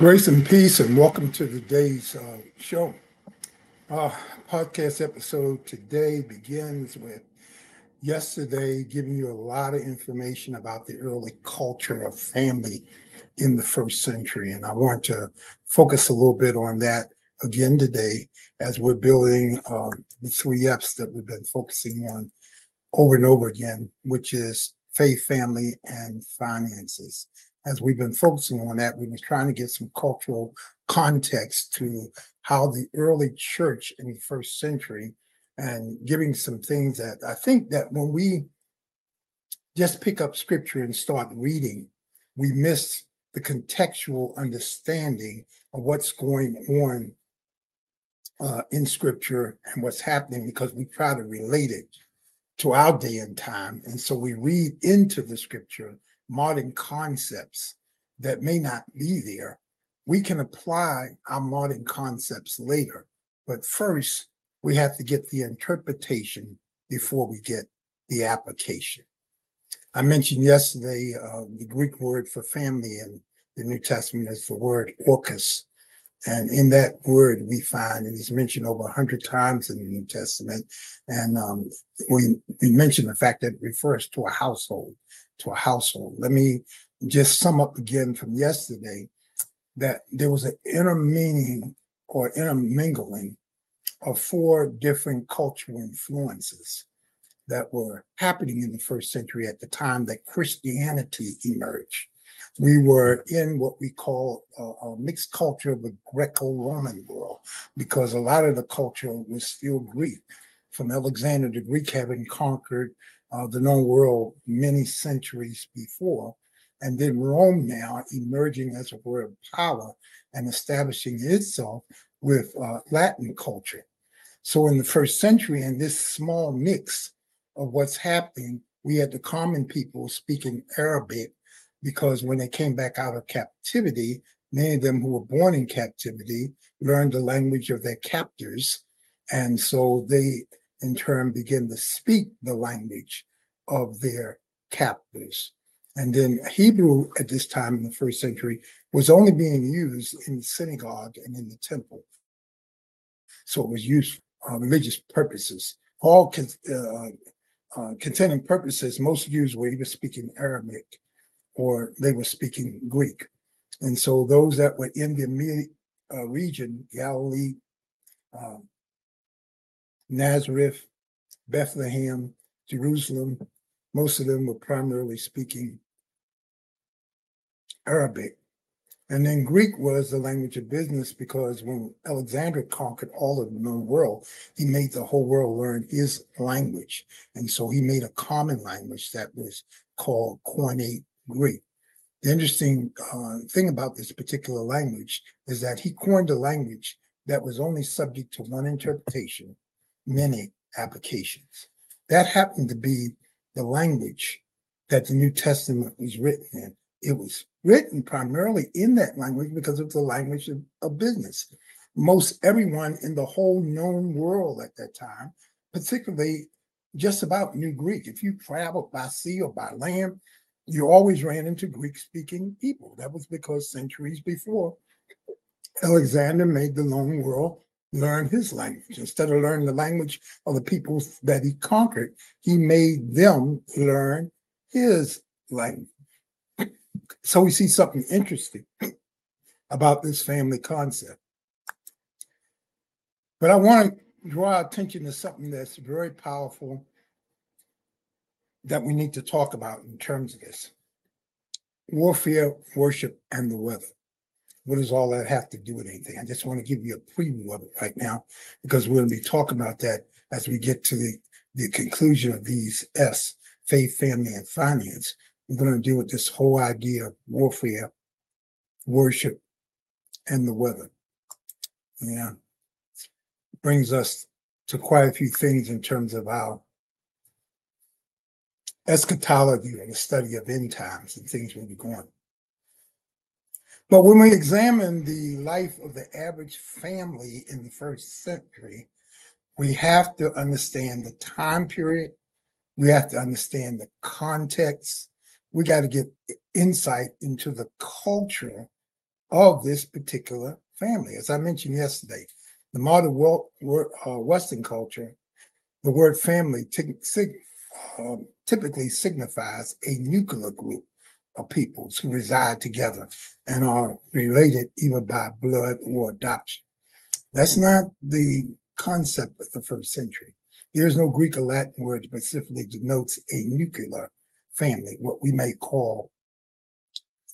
Grace and peace, and welcome to today's uh, show. Our podcast episode today begins with yesterday giving you a lot of information about the early culture of family in the first century. And I want to focus a little bit on that again today as we're building uh, the three F's that we've been focusing on over and over again, which is faith, family, and finances as we've been focusing on that, we've been trying to get some cultural context to how the early church in the first century and giving some things that I think that when we just pick up scripture and start reading, we miss the contextual understanding of what's going on uh, in scripture and what's happening because we try to relate it to our day and time. And so we read into the scripture modern concepts that may not be there, we can apply our modern concepts later. But first, we have to get the interpretation before we get the application. I mentioned yesterday uh, the Greek word for family in the New Testament is the word oikos. And in that word, we find, and it's mentioned over a hundred times in the New Testament. And um, we, we mentioned the fact that it refers to a household to a household. Let me just sum up again from yesterday that there was an intermeaning or intermingling of four different cultural influences that were happening in the first century at the time that Christianity emerged. We were in what we call a, a mixed culture of the Greco Roman world because a lot of the culture was still Greek. From Alexander the Greek having conquered uh, the known world many centuries before. And then Rome now emerging as a world power and establishing itself with uh, Latin culture. So in the first century, in this small mix of what's happening, we had the common people speaking Aramaic because when they came back out of captivity, many of them who were born in captivity learned the language of their captors. And so they in turn begin to speak the language of their captors. And then Hebrew at this time in the first century was only being used in the synagogue and in the temple. So it was used for uh, religious purposes. All uh, uh, contending purposes, most Jews were either speaking Aramaic or they were speaking Greek. And so those that were in the uh, region, Galilee, um, Nazareth, Bethlehem, Jerusalem, most of them were primarily speaking Aramaic. And then Greek was the language of business because when Alexander conquered all of the known world, he made the whole world learn his language. And so he made a common language that was called Koine Greek. The interesting uh, thing about this particular language is that he coined a language that was only subject to one interpretation, many applications. That happened to be the language that the knew Testament was written in. It was written primarily in that language because of the language of, of business. Most everyone in the whole known world at that time, particularly just about New Greek. If you traveled by sea or by land, you always ran into Greek speaking people. That was because centuries before, Alexander made the known world learn his language. Instead of learning the language of the people that he conquered, he made them learn his language. So we see something interesting about this family concept. But I want to draw attention to something that's very powerful that we need to talk about in terms of this warfare, worship, and the weather. What does all that have to do with anything? I just want to give you a preview of it right now because we're going to be talking about that as we get to the, the conclusion of these S faith, family, and finance. We're going to deal with this whole idea of warfare, worship, and the weather. Yeah. Brings us to quite a few things in terms of our eschatology and the study of end times and things will be going. But when we examine the life of the average family in the first century, we have to understand the time period. We have to understand the context. We got to get insight into the culture of this particular family. As I mentioned yesterday, the modern uh, Western culture, the word family um, typically signifies a nuclear group of peoples who reside together and are related either by blood or adoption. That's not the concept of the first century. There's no Greek or Latin word specifically denotes a nuclear family, what we may call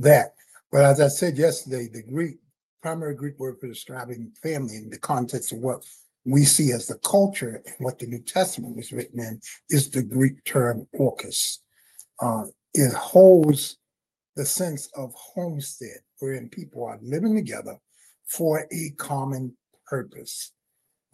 that. But as I said yesterday, the Greek primary Greek word for describing family in the context of what we see as the culture and what the New Testament was written in is the Greek term oikos. Uh, it holds the sense of homestead, wherein people are living together for a common purpose.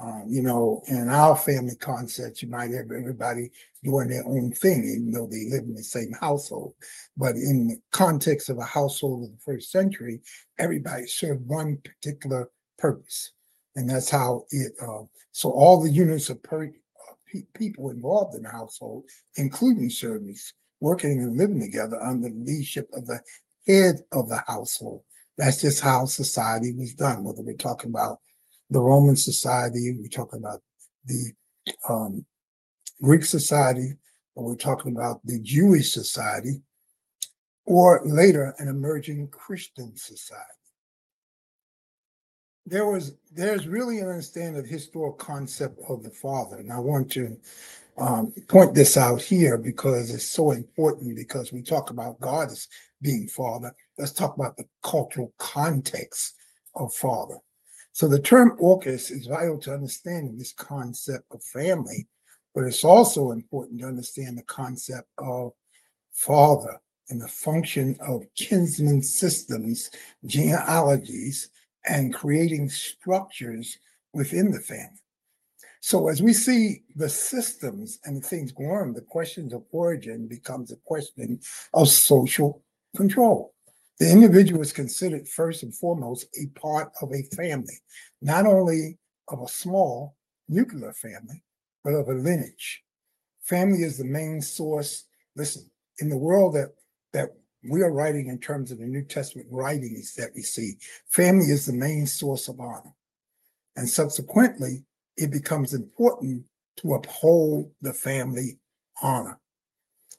Um, you know, in our family concept, you might have everybody doing their own thing, even though they live in the same household. But in the context of a household of the first century, everybody served one particular purpose. And that's how it, uh, so all the units of per, uh, pe- people involved in the household, including servants, working and living together under the leadership of the head of the household. That's just how society was done, whether we're talking about the Roman society, we're talking about the um, Greek society, or we're talking about the Jewish society, or later an emerging Christian society. There was there's really an understanding of the historical concept of the father, and I want to um, point this out here because it's so important. Because we talk about God as being father, let's talk about the cultural context of father. So the term oikos is vital to understanding this concept of family, but it's also important to understand the concept of father and the function of kinsman systems, genealogies, and creating structures within the family. So as we see the systems and things going, the questions of origin becomes a question of social control. The individual is considered first and foremost a part of a family, not only of a small nuclear family, but of a lineage. Family is the main source. Listen, in the world that that we are writing in terms of the New Testament writings that we see, family is the main source of honor. And subsequently, it becomes important to uphold the family honor.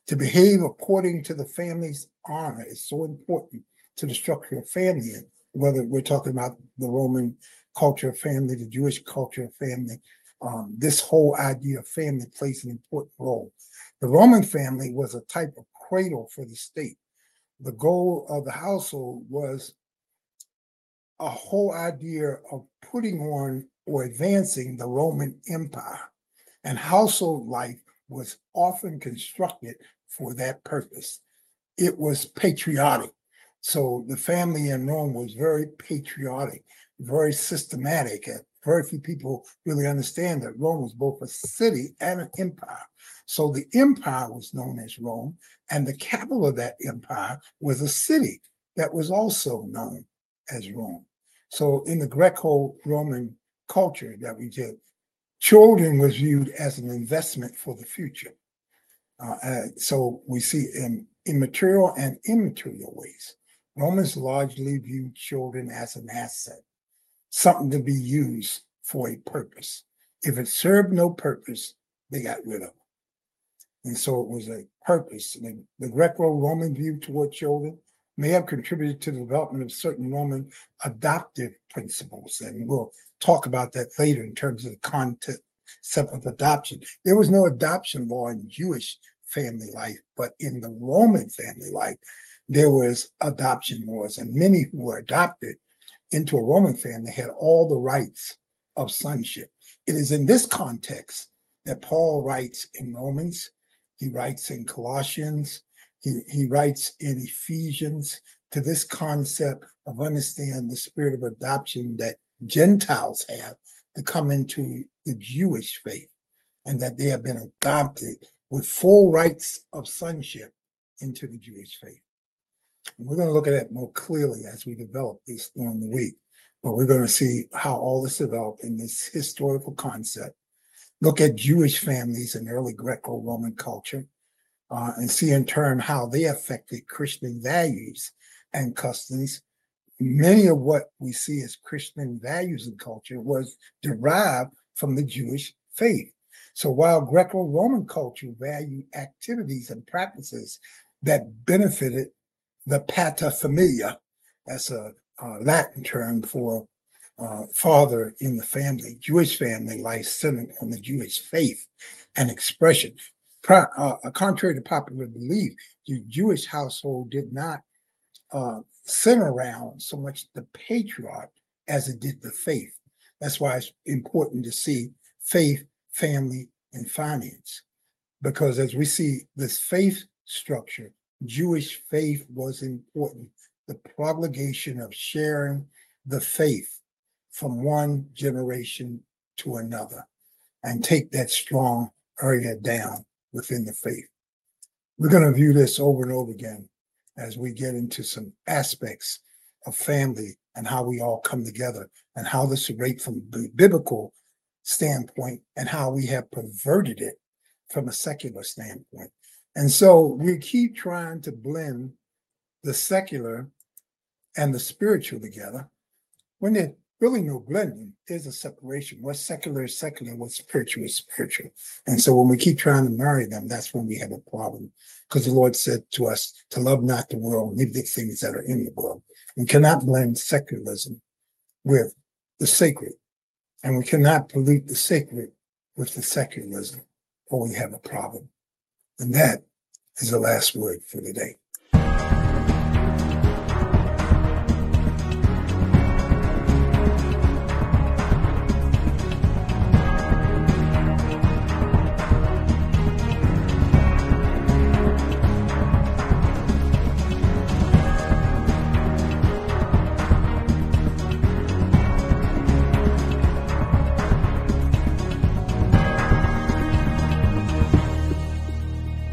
To behave according to the family's honor is so important to the structure of family, whether we're talking about the Roman culture of family, the Jewish culture of family. Um, this whole idea of family plays an important role. The Roman family was a type of cradle for the state. The goal of the household was a whole idea of putting on or advancing the Roman Empire. And household life was often constructed for that purpose. It was patriotic. So the family in Rome was very patriotic, very systematic. And very few people really understand that Rome was both a city and an empire. So the empire was known as Rome, and the capital of that empire was a city that was also known as Rome. So in the Greco-Roman culture that we did, children was viewed as an investment for the future. Uh, uh, so we see in, in material and immaterial ways. Romans largely viewed children as an asset, something to be used for a purpose. If it served no purpose, they got rid of it. And so it was a purpose. And the Greco-Roman view toward children may have contributed to the development of certain Roman adoptive principles. And we'll talk about that later in terms of the concept of adoption. There was no adoption law in Jewish family life, but in the Roman family life, there was adoption laws, and many who were adopted into a Roman family had all the rights of sonship. It is in this context that Paul writes in Romans, he writes in Colossians, he, he writes in Ephesians to this concept of understand the spirit of adoption that Gentiles have to come into the Jewish faith and that they have been adopted with full rights of sonship into the Jewish faith. We're going to look at that more clearly as we develop this during the week, but we're going to see how all this developed in this historical concept. Look at Jewish families in early Greco Roman culture uh, and see in turn how they affected Christian values and customs many of what we see as Christian values and culture was derived from the Jewish faith. So while Greco Roman culture valued activities and practices that benefited the pater familia, that's a, a Latin term for uh, father in the family, Jewish family life centered on the Jewish faith and expression. Pro, uh, contrary to popular belief, the Jewish household did not uh, center around so much the patriarch as it did the faith. That's why it's important to see faith, family, and finance. Because as we see this faith structure, Jewish faith was important. The propagation of sharing the faith from one generation to another and take that strong area down within the faith. We're going to view this over and over again as we get into some aspects of family and how we all come together and how this relate from the biblical standpoint and how we have perverted it from a secular standpoint. And so we keep trying to blend the secular and the spiritual together when there really no blending. There's a separation. What's secular is secular, what's spiritual is spiritual. And so when we keep trying to marry them, that's when we have a problem. Because the Lord said to us to love not the world, leave the things that are in the world. We cannot blend secularism with the sacred. And we cannot pollute the sacred with the secularism, or we have a problem. And that is the last word for today.